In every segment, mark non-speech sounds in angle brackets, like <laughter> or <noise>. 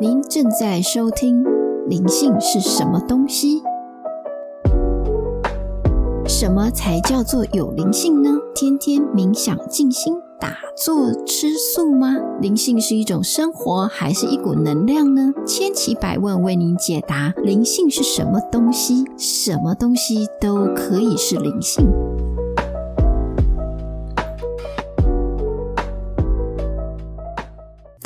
您正在收听《灵性是什么东西》？什么才叫做有灵性呢？天天冥想静心、打坐吃素吗？灵性是一种生活，还是一股能量呢？千奇百问为您解答。灵性是什么东西？什么东西都可以是灵性。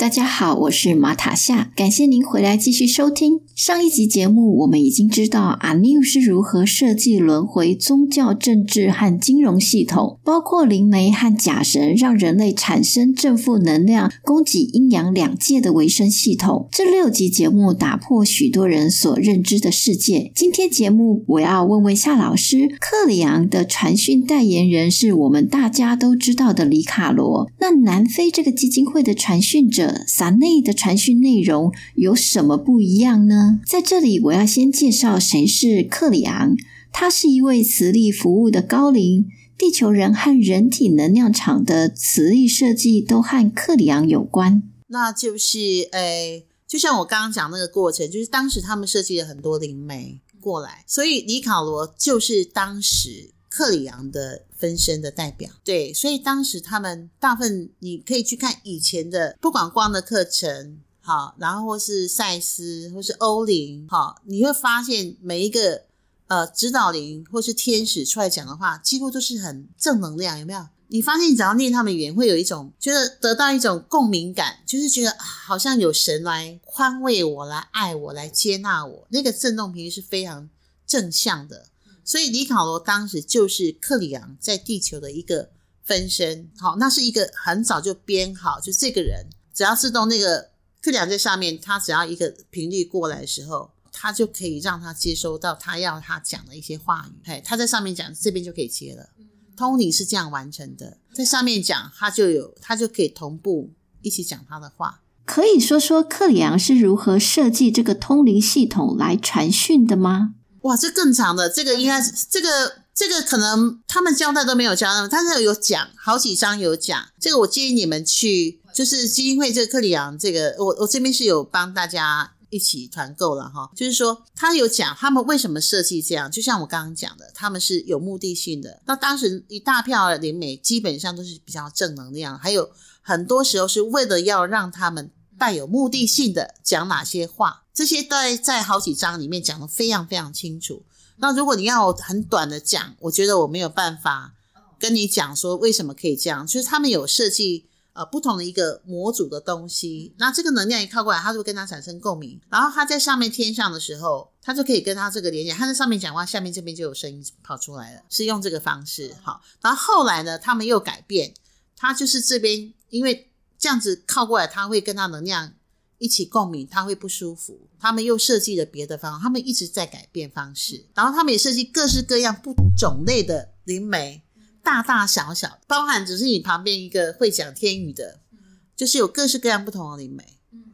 大家好，我是马塔夏，感谢您回来继续收听。上一集节目，我们已经知道阿尼是如何设计轮回、宗教、政治和金融系统，包括灵媒和假神，让人类产生正负能量，供给阴阳两界的维生系统。这六集节目打破许多人所认知的世界。今天节目，我要问问夏老师，克里昂的传讯代言人是我们大家都知道的里卡罗，那南非这个基金会的传讯者。撒内的传讯内容有什么不一样呢？在这里，我要先介绍谁是克里昂。他是一位磁力服务的高灵，地球人和人体能量场的磁力设计都和克里昂有关。那就是，诶，就像我刚刚讲那个过程，就是当时他们设计了很多灵媒过来，所以里卡罗就是当时。克里昂的分身的代表，对，所以当时他们大部分你可以去看以前的，不管光的课程，好，然后或是赛斯，或是欧灵，好，你会发现每一个呃指导灵或是天使出来讲的话，几乎都是很正能量，有没有？你发现你只要念他们语言，会有一种觉得得到一种共鸣感，就是觉得好像有神来宽慰我，来爱我，来接纳我，那个震动频率是非常正向的。所以里卡罗当时就是克里昂在地球的一个分身，好，那是一个很早就编好，就这个人只要自动那个克里昂在上面，他只要一个频率过来的时候，他就可以让他接收到他要他讲的一些话语，哎，他在上面讲，这边就可以接了。通灵是这样完成的，在上面讲，他就有他就可以同步一起讲他的话。可以说说克里昂是如何设计这个通灵系统来传讯的吗？哇，这更长的，这个应该是这个这个可能他们交代都没有交代，但是有讲好几章有讲。这个我建议你们去，就是基金会这个克里昂这个，我我这边是有帮大家一起团购了哈。就是说他有讲他们为什么设计这样，就像我刚刚讲的，他们是有目的性的。那当时一大票的灵媒基本上都是比较正能量，还有很多时候是为了要让他们带有目的性的讲哪些话。这些在在好几章里面讲得非常非常清楚。那如果你要很短的讲，我觉得我没有办法跟你讲说为什么可以这样。就是他们有设计呃不同的一个模组的东西，那这个能量一靠过来，它就会跟它产生共鸣。然后它在上面天上的时候，它就可以跟它这个连接。它在上面讲话，下面这边就有声音跑出来了，是用这个方式。好，然后后来呢，他们又改变，它就是这边因为这样子靠过来，它会跟它能量。一起共鸣，他会不舒服。他们又设计了别的方法，他们一直在改变方式。然后他们也设计各式各样不同种类的灵媒，大大小小，包含只是你旁边一个会讲天语的，就是有各式各样不同的灵媒。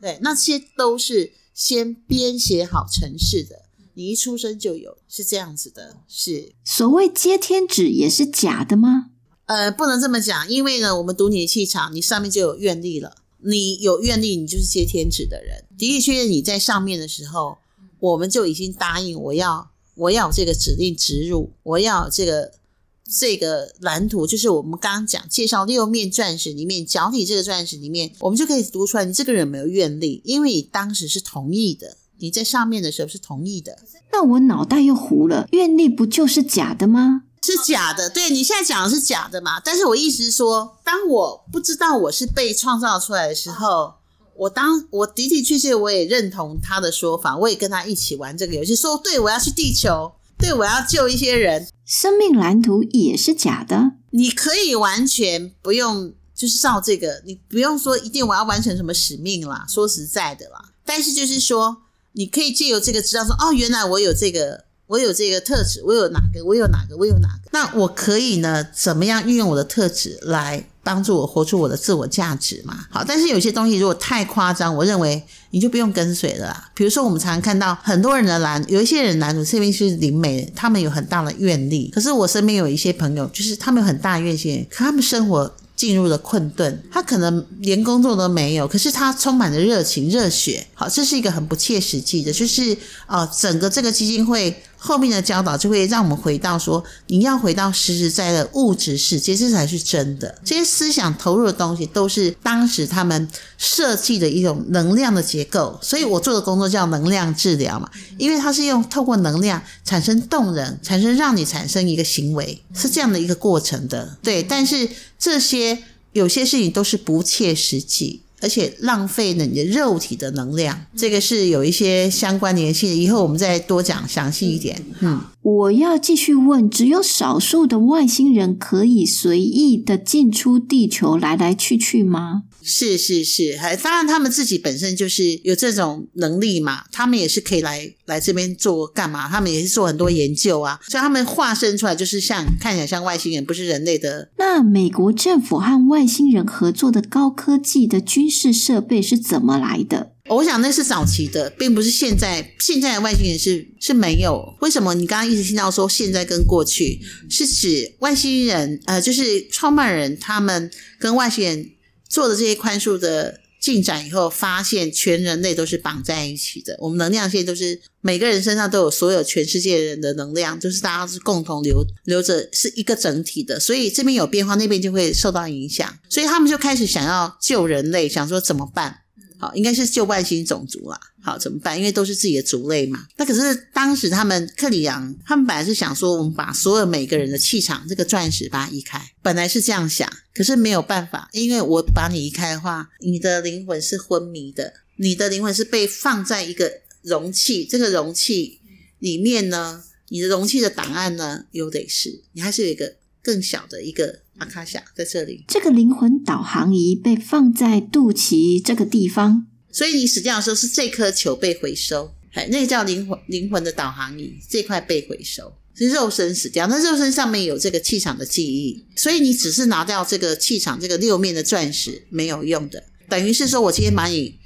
对，那些都是先编写好程式的，你一出生就有，是这样子的。是所谓接天旨也是假的吗？呃，不能这么讲，因为呢，我们读你的气场，你上面就有愿力了。你有愿力，你就是接天旨的人。的的确确，你在上面的时候，我们就已经答应我要，我要这个指令植入，我要这个这个蓝图，就是我们刚刚讲介绍六面钻石里面，脚底这个钻石里面，我们就可以读出来，你这个人有没有愿力，因为你当时是同意的，你在上面的时候是同意的。那我脑袋又糊了，愿力不就是假的吗？是假的，对，你现在讲的是假的嘛？但是我意思是说，当我不知道我是被创造出来的时候，我当我的的确确我也认同他的说法，我也跟他一起玩这个游戏，说对，我要去地球，对，我要救一些人。生命蓝图也是假的，你可以完全不用就是照这个，你不用说一定我要完成什么使命啦。说实在的啦，但是就是说，你可以借由这个知道说，哦，原来我有这个。我有这个特质，我有哪个？我有哪个？我有哪个？那我可以呢？怎么样运用我的特质来帮助我活出我的自我价值嘛？好，但是有些东西如果太夸张，我认为你就不用跟随了啦。比如说，我们常常看到很多人的蓝，有一些人蓝主这边是灵媒，他们有很大的愿力。可是我身边有一些朋友，就是他们有很大愿心，可他们生活进入了困顿，他可能连工作都没有，可是他充满了热情、热血。好，这是一个很不切实际的，就是呃，整个这个基金会后面的教导就会让我们回到说，你要回到实实在在的物质世界，这才是真的。这些思想投入的东西都是当时他们设计的一种能量的结构，所以我做的工作叫能量治疗嘛，因为它是用透过能量产生动人，产生让你产生一个行为，是这样的一个过程的。对，但是。这些有些事情都是不切实际，而且浪费了你的肉体的能量。这个是有一些相关联系的，以后我们再多讲详细一点。嗯，我要继续问：只有少数的外星人可以随意的进出地球来来去去吗？是是是，还当然他们自己本身就是有这种能力嘛，他们也是可以来来这边做干嘛？他们也是做很多研究啊，所以他们化身出来就是像看起来像外星人，不是人类的。那美国政府和外星人合作的高科技的军事设备是怎么来的？我想那是早期的，并不是现在。现在的外星人是是没有。为什么？你刚刚一直听到说现在跟过去，是指外星人呃，就是创办人他们跟外星人。做的这些宽恕的进展以后，发现全人类都是绑在一起的。我们能量线都是每个人身上都有所有全世界人的能量，就是大家是共同流流着，是一个整体的。所以这边有变化，那边就会受到影响。所以他们就开始想要救人类，想说怎么办？好，应该是救外星种族啦。好，怎么办？因为都是自己的族类嘛。那可是当时他们克里昂，他们本来是想说，我们把所有每个人的气场，这个钻石把它移开，本来是这样想。可是没有办法，因为我把你移开的话，你的灵魂是昏迷的，你的灵魂是被放在一个容器，这个容器里面呢，你的容器的档案呢有得是，你还是有一个更小的一个。阿卡夏在这里，这个灵魂导航仪被放在肚脐这个地方，所以你死掉的时候是这颗球被回收，哎，那个叫灵魂灵魂的导航仪这块被回收，是肉身死掉，那肉身上面有这个气场的记忆，所以你只是拿掉这个气场这个六面的钻石没有用的，等于是说我今天把你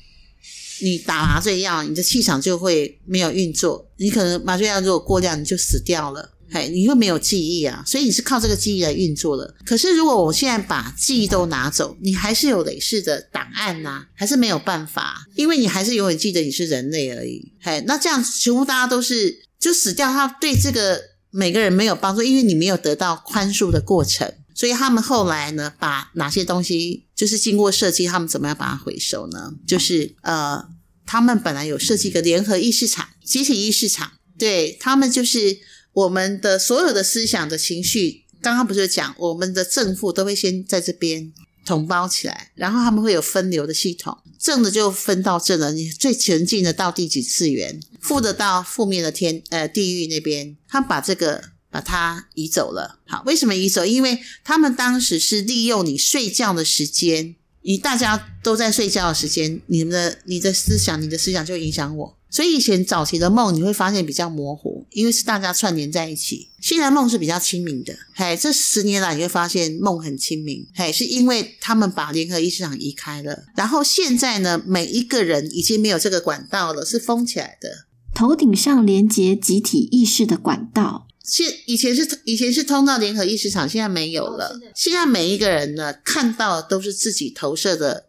你打麻醉药，你的气场就会没有运作，你可能麻醉药如果过量，你就死掉了。嘿，你又没有记忆啊，所以你是靠这个记忆来运作的。可是如果我现在把记忆都拿走，你还是有累世的档案呐、啊，还是没有办法，因为你还是永远记得你是人类而已。嘿，那这样全部大家都是就死掉，他对这个每个人没有帮助，因为你没有得到宽恕的过程。所以他们后来呢，把哪些东西就是经过设计，他们怎么样把它回收呢？就是呃，他们本来有设计一个联合意识场、集体意识场，对他们就是。我们的所有的思想的情绪，刚刚不是讲，我们的正负都会先在这边统包起来，然后他们会有分流的系统，正的就分到正的，你最前进的到第几次元，负的到负面的天呃地狱那边，他把这个把它移走了。好，为什么移走？因为他们当时是利用你睡觉的时间，以大家都在睡觉的时间，你们的你的思想，你的思想就影响我。所以以前早期的梦你会发现比较模糊，因为是大家串联在一起。现在梦是比较清明的，嘿，这十年来你会发现梦很清明，嘿，是因为他们把联合意识场移开了。然后现在呢，每一个人已经没有这个管道了，是封起来的。头顶上连接集体意识的管道，现以前是以前是通到联合意识场，现在没有了。现在每一个人呢，看到的都是自己投射的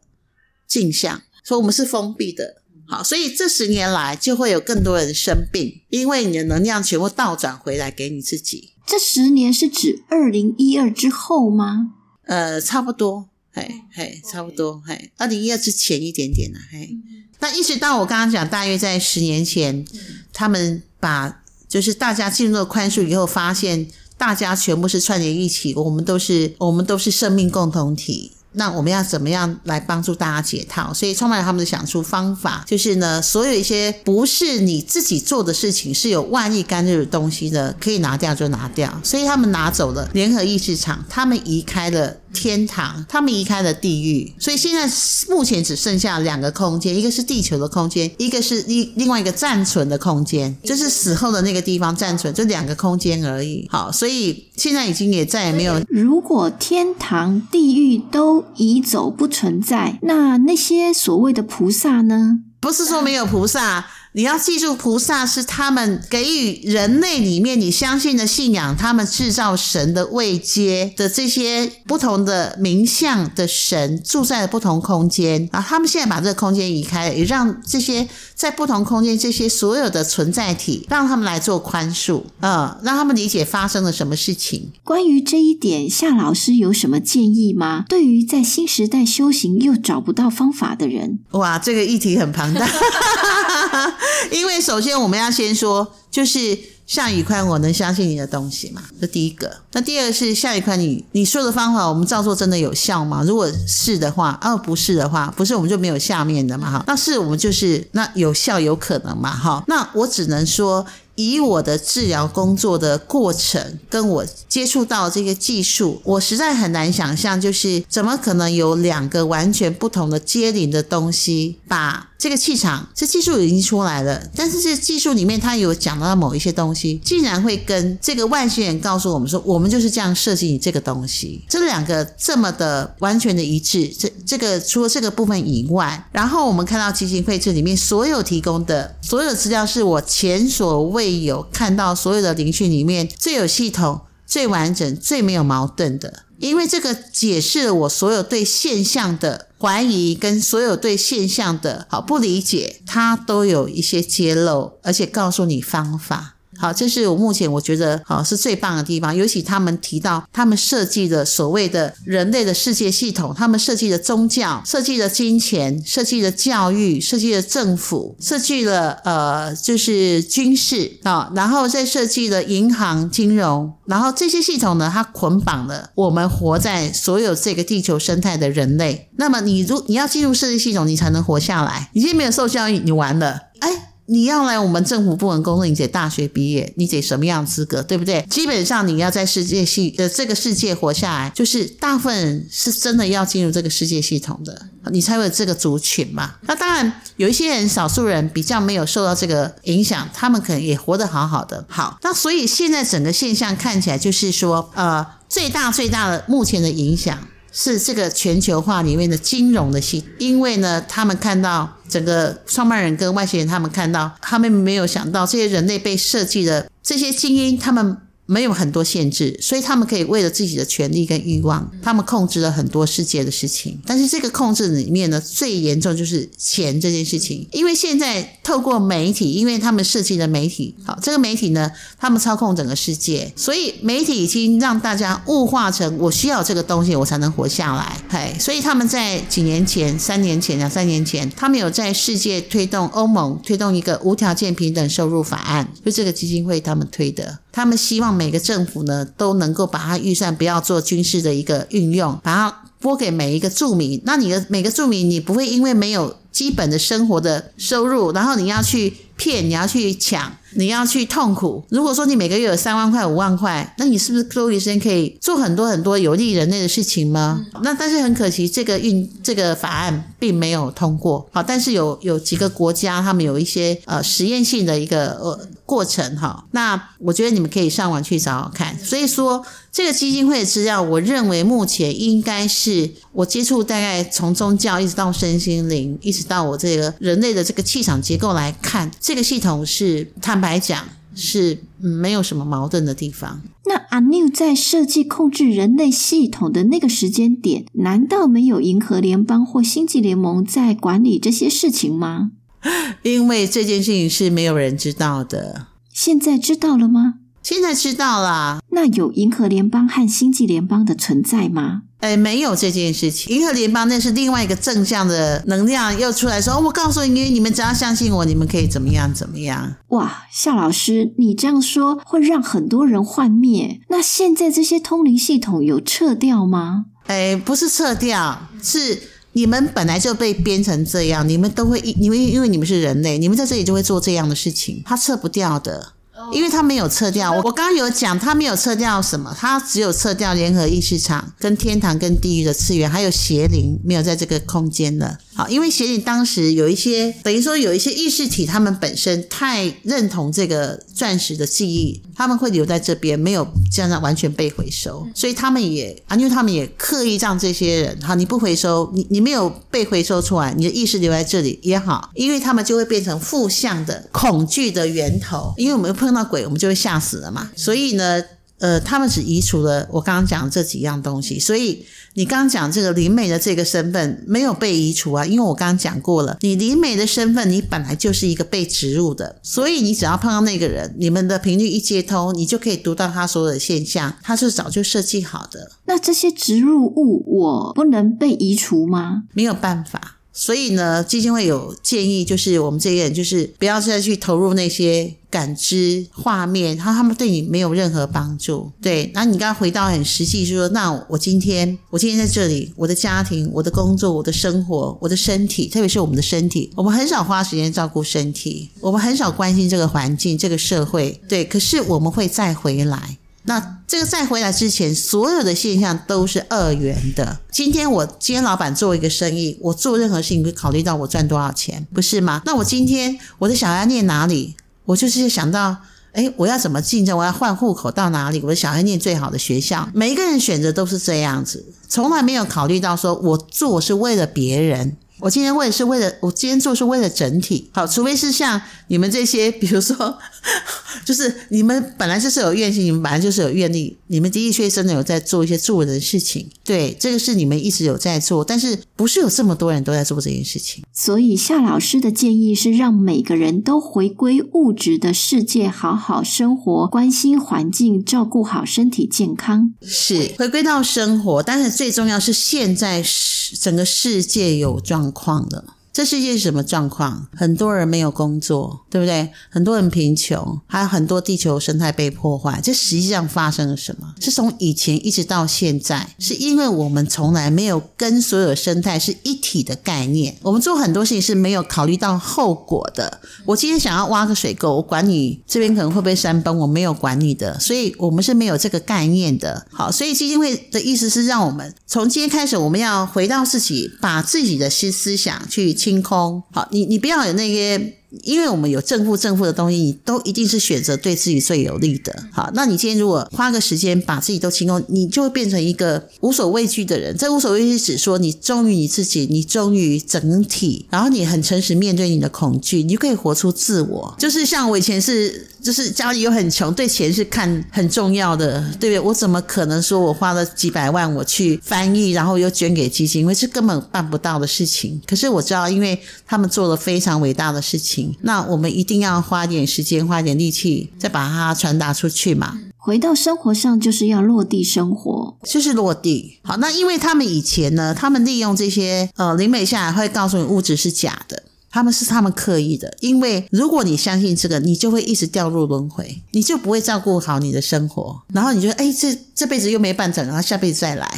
镜像，所以我们是封闭的。好，所以这十年来就会有更多人生病，因为你的能量全部倒转回来给你自己。这十年是指二零一二之后吗？呃，差不多，嘿，嘿，差不多，嘿，二零一二之前一点点呢，嘿。那一直到我刚刚讲，大约在十年前，他们把就是大家进入了宽恕以后，发现大家全部是串联一起，我们都是我们都是生命共同体。那我们要怎么样来帮助大家解套？所以创办人他们就想出方法，就是呢，所有一些不是你自己做的事情，是有万亿干预的东西的，可以拿掉就拿掉。所以他们拿走了联合意识场，他们移开了天堂，他们移开了地狱。所以现在目前只剩下两个空间，一个是地球的空间，一个是另另外一个暂存的空间，就是死后的那个地方暂存，就两个空间而已。好，所以现在已经也再也没有。如果天堂、地狱都移走不存在，那那些所谓的菩萨呢？不是说没有菩萨，你要记住，菩萨是他们给予人类里面你相信的信仰，他们制造神的位阶的这些不同的名相的神住在了不同空间啊。他们现在把这个空间移开了，也让这些在不同空间这些所有的存在体，让他们来做宽恕，嗯，让他们理解发生了什么事情。关于这一点，夏老师有什么建议吗？对于在新时代修行又找不到方法的人，哇，这个议题很庞大。<laughs> <laughs> 因为首先我们要先说，就是夏宇宽，我能相信你的东西吗？这第一个。那第二个是夏宇宽，你你说的方法，我们照做真的有效吗？如果是的话，哦，不是的话，不是我们就没有下面的嘛，哈。那是我们就是那有效有可能嘛，哈。那我只能说。以我的治疗工作的过程，跟我接触到这个技术，我实在很难想象，就是怎么可能有两个完全不同的接灵的东西，把这个气场，这技术已经出来了，但是这技术里面它有讲到某一些东西，竟然会跟这个外星人告诉我们说，我们就是这样设计你这个东西，这两个这么的完全的一致，这这个除了这个部分以外，然后我们看到基金会这里面所有提供的所有资料，是我前所未。会有看到所有的灵讯里面最有系统、最完整、最没有矛盾的，因为这个解释了我所有对现象的怀疑，跟所有对现象的好不理解，它都有一些揭露，而且告诉你方法。好，这是我目前我觉得好是最棒的地方。尤其他们提到他们设计的所谓的人类的世界系统，他们设计的宗教、设计的金钱、设计的教育、设计的政府、设计了呃就是军事啊，然后再设计了银行、金融，然后这些系统呢，它捆绑了我们活在所有这个地球生态的人类。那么你如你要进入设计系统，你才能活下来。你今天没有受教育，你完了。哎。你要来我们政府部门工作，你得大学毕业，你得什么样资格，对不对？基本上你要在世界系的这个世界活下来，就是大部分人是真的要进入这个世界系统的，你才会有这个族群嘛。那当然有一些人，少数人比较没有受到这个影响，他们可能也活得好好的。好，那所以现在整个现象看起来就是说，呃，最大最大的目前的影响。是这个全球化里面的金融的系，因为呢，他们看到整个创办人跟外星人，他们看到，他们没有想到这些人类被设计的这些精英，他们。没有很多限制，所以他们可以为了自己的权利跟欲望，他们控制了很多世界的事情。但是这个控制里面呢，最严重就是钱这件事情。因为现在透过媒体，因为他们设计的媒体，好，这个媒体呢，他们操控整个世界，所以媒体已经让大家物化成我需要这个东西，我才能活下来。嘿，所以他们在几年前、三年前、两三年前，他们有在世界推动欧盟推动一个无条件平等收入法案，就这个基金会他们推的。他们希望每个政府呢都能够把它预算不要做军事的一个运用，把它拨给每一个住民。那你的每个住民，你不会因为没有基本的生活的收入，然后你要去骗，你要去抢。你要去痛苦。如果说你每个月有三万块、五万块，那你是不是多余时间可以做很多很多有利人类的事情吗？那但是很可惜，这个运这个法案并没有通过。好，但是有有几个国家，他们有一些呃实验性的一个呃过程哈。那我觉得你们可以上网去找找看。所以说，这个基金会的资料，我认为目前应该是我接触大概从宗教一直到身心灵，一直到我这个人类的这个气场结构来看，这个系统是坦白讲是没有什么矛盾的地方。那阿 New 在设计控制人类系统的那个时间点，难道没有银河联邦或星际联盟在管理这些事情吗？<laughs> 因为这件事情是没有人知道的。现在知道了吗？现在知道了。那有银河联邦和星际联邦的存在吗？哎，没有这件事情。银河联邦那是另外一个正向的能量又出来说，我告诉你，你们只要相信我，你们可以怎么样怎么样。哇，夏老师，你这样说会让很多人幻灭。那现在这些通灵系统有撤掉吗？哎，不是撤掉，是你们本来就被编成这样，你们都会，因为因为你们是人类，你们在这里就会做这样的事情，它撤不掉的。因为他没有撤掉，我我刚刚有讲，他没有撤掉什么，他只有撤掉联合意识场、跟天堂、跟地狱的次元，还有邪灵没有在这个空间了。好，因为邪灵当时有一些，等于说有一些意识体，他们本身太认同这个钻石的记忆，他们会留在这边，没有这样完全被回收，所以他们也啊，因为他们也刻意让这些人哈，你不回收，你你没有被回收出来，你的意识留在这里也好，因为他们就会变成负向的恐惧的源头，因为我们碰到鬼，我们就会吓死了嘛，所以呢。呃，他们只移除了我刚刚讲的这几样东西，所以你刚刚讲这个灵媒的这个身份没有被移除啊，因为我刚刚讲过了，你灵媒的身份你本来就是一个被植入的，所以你只要碰到那个人，你们的频率一接通，你就可以读到他所有的现象，他是早就设计好的。那这些植入物我不能被移除吗？没有办法。所以呢，基金会有建议，就是我们这些人，就是不要再去投入那些感知画面，他他们对你没有任何帮助。对，那你刚刚回到很实际，就是说，那我今天，我今天在这里，我的家庭、我的工作、我的生活、我的身体，特别是我们的身体，我们很少花时间照顾身体，我们很少关心这个环境、这个社会。对，可是我们会再回来。那这个再回来之前，所有的现象都是二元的。今天我今天老板做一个生意，我做任何事情会考虑到我赚多少钱，不是吗？那我今天我的小孩念哪里，我就是想到，诶，我要怎么竞争？我要换户口到哪里？我的小孩念最好的学校。每一个人选择都是这样子，从来没有考虑到说我做是为了别人。我今天问是为了，我今天做是为了整体。好，除非是像你们这些，比如说，<laughs> 就是你们本来就是有愿心，你们本来就是有愿力，你们的确真的有在做一些助人的事情。对，这个是你们一直有在做，但是不是有这么多人都在做这件事情。所以夏老师的建议是让每个人都回归物质的世界，好好生活，关心环境，照顾好身体健康。是回归到生活，但是最重要是现在是整个世界有状况的。这世界是什么状况？很多人没有工作，对不对？很多人贫穷，还有很多地球生态被破坏。这实际上发生了什么？是从以前一直到现在，是因为我们从来没有跟所有生态是一体的概念。我们做很多事情是没有考虑到后果的。我今天想要挖个水沟，我管你这边可能会不会山崩，我没有管你的，所以我们是没有这个概念的。好，所以基金会的意思是让我们从今天开始，我们要回到自己，把自己的思思想去。清空，好，你你不要有那些。因为我们有正负正负的东西，你都一定是选择对自己最有利的。好，那你今天如果花个时间把自己都清空，你就会变成一个无所畏惧的人。这无所畏惧只说，你忠于你自己，你忠于整体，然后你很诚实面对你的恐惧，你就可以活出自我。就是像我以前是，就是家里又很穷，对钱是看很重要的，对不对？我怎么可能说我花了几百万我去翻译，然后又捐给基金会，这根本办不到的事情。可是我知道，因为他们做了非常伟大的事情。那我们一定要花点时间，花点力气，再把它传达出去嘛。回到生活上，就是要落地生活，就是落地。好，那因为他们以前呢，他们利用这些呃灵媒下来会告诉你物质是假的，他们是他们刻意的。因为如果你相信这个，你就会一直掉入轮回，你就不会照顾好你的生活，然后你就哎，这这辈子又没办成，然后下辈子再来，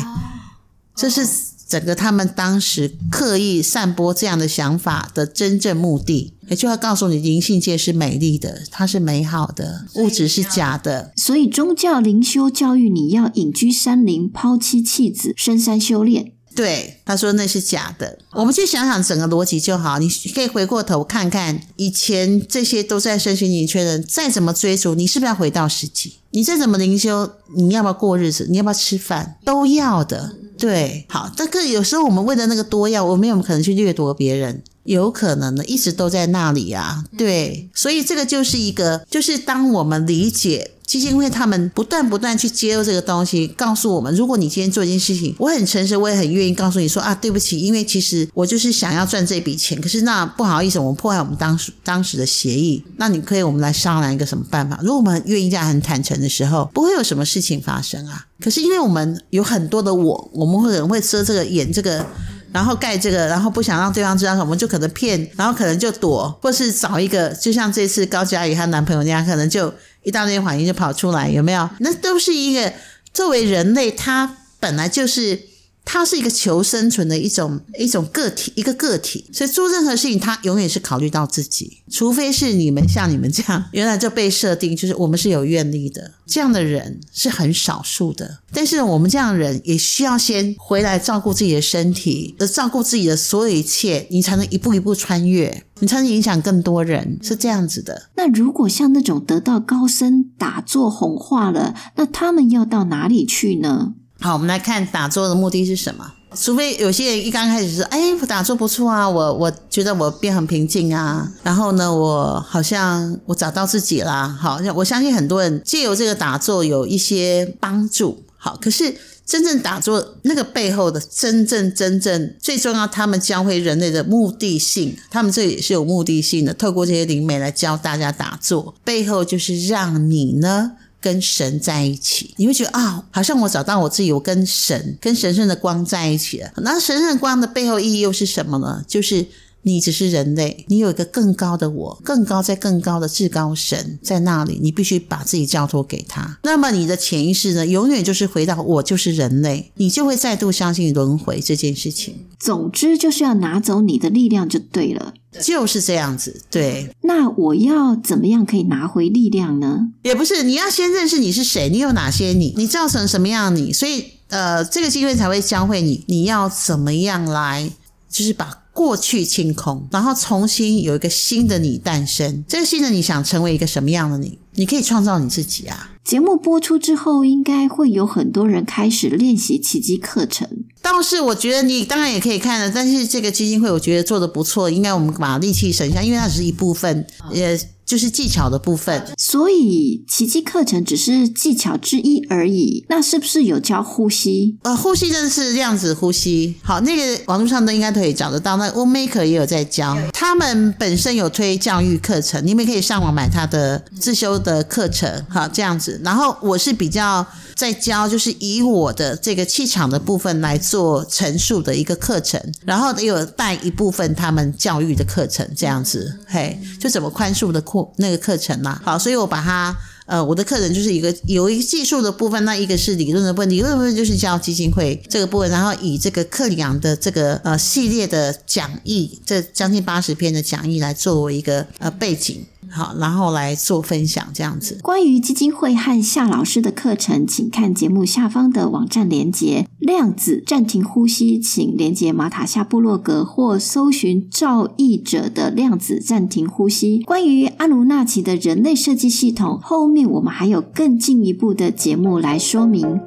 这是。整个他们当时刻意散播这样的想法的真正目的，也就要告诉你，灵性界是美丽的，它是美好的，物质是假的。所以宗教灵修教育你要隐居山林，抛妻弃子，深山修炼。对，他说那是假的。我们去想想整个逻辑就好，你可以回过头看看以前这些都在身心灵圈的人，再怎么追逐，你是不是要回到实际？你再怎么灵修，你要不要过日子？你要不要吃饭？都要的。对，好，但是有时候我们为了那个多要，我们有可能去掠夺别人，有可能的，一直都在那里啊。对，所以这个就是一个，就是当我们理解基金会他们不断不断去揭露这个东西，告诉我们，如果你今天做一件事情，我很诚实，我也很愿意告诉你说啊，对不起，因为其实我就是想要赚这笔钱，可是那不好意思，我们破坏我们当时当时的协议，那你可以我们来商量一个什么办法？如果我们愿意这样很坦诚的时候，不会有什么事情发生啊。可是因为我们有很多的我，我们会可能会遮这个掩这个，然后盖这个，然后不想让对方知道，我们就可能骗，然后可能就躲，或是找一个，就像这次高嘉瑜她男朋友那样，可能就一大堆反应就跑出来，有没有？那都是一个作为人类，他本来就是。他是一个求生存的一种一种个体，一个个体，所以做任何事情他永远是考虑到自己，除非是你们像你们这样，原来就被设定就是我们是有愿力的，这样的人是很少数的。但是我们这样的人也需要先回来照顾自己的身体，照顾自己的所有一切，你才能一步一步穿越，你才能影响更多人，是这样子的。那如果像那种得道高僧打坐红化了，那他们要到哪里去呢？好，我们来看打坐的目的是什么？除非有些人一刚开始说：“哎，我打坐不错啊，我我觉得我变很平静啊。”然后呢，我好像我找到自己啦。好，我相信很多人借由这个打坐有一些帮助。好，可是真正打坐那个背后的真正真正最重要，他们教会人类的目的性，他们这也是有目的性的。透过这些灵媒来教大家打坐，背后就是让你呢。跟神在一起，你会觉得啊、好像我找到我自己，我跟神、跟神圣的光在一起了。那神圣光的背后意义又是什么呢？就是你只是人类，你有一个更高的我，更高在更高的至高神在那里，你必须把自己交托给他。那么你的潜意识呢，永远就是回到我就是人类，你就会再度相信轮回这件事情。总之就是要拿走你的力量就对了。就是这样子，对。那我要怎么样可以拿回力量呢？也不是，你要先认识你是谁，你有哪些你，你造成什么样的你，所以呃，这个机会才会教会你，你要怎么样来，就是把过去清空，然后重新有一个新的你诞生。这个新的你想成为一个什么样的你？你可以创造你自己啊。节目播出之后，应该会有很多人开始练习奇迹课程。倒是我觉得你当然也可以看了，但是这个基金会我觉得做的不错，应该我们把力气省下，因为它只是一部分，也就是技巧的部分。所以奇迹课程只是技巧之一而已。那是不是有教呼吸？呃，呼吸真的是量子呼吸。好，那个网络上都应该可以找得到。那 o m a k e r 也有在教，他们本身有推教育课程，你们可以上网买他的自修的课程。好，这样子。然后我是比较在教，就是以我的这个气场的部分来做陈述的一个课程，然后也有带一部分他们教育的课程，这样子，嘿，就怎么宽恕的课那个课程嘛。好，所以我把它，呃，我的课程就是一个有一个技术的部分，那一个是理论的部分，理论部分就是教基金会这个部分，然后以这个克里昂的这个呃系列的讲义，这将近八十篇的讲义来作为一个呃背景。好，然后来做分享这样子。关于基金会和夏老师的课程，请看节目下方的网站连接。量子暂停呼吸，请连接马塔夏部落格或搜寻造译者的量子暂停呼吸。关于阿努纳奇的人类设计系统，后面我们还有更进一步的节目来说明。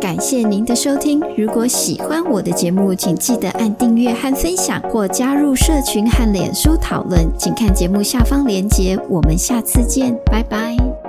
感谢您的收听。如果喜欢我的节目，请记得按订阅和分享，或加入社群和脸书讨论。请看节目下方链接。我们下次见，拜拜。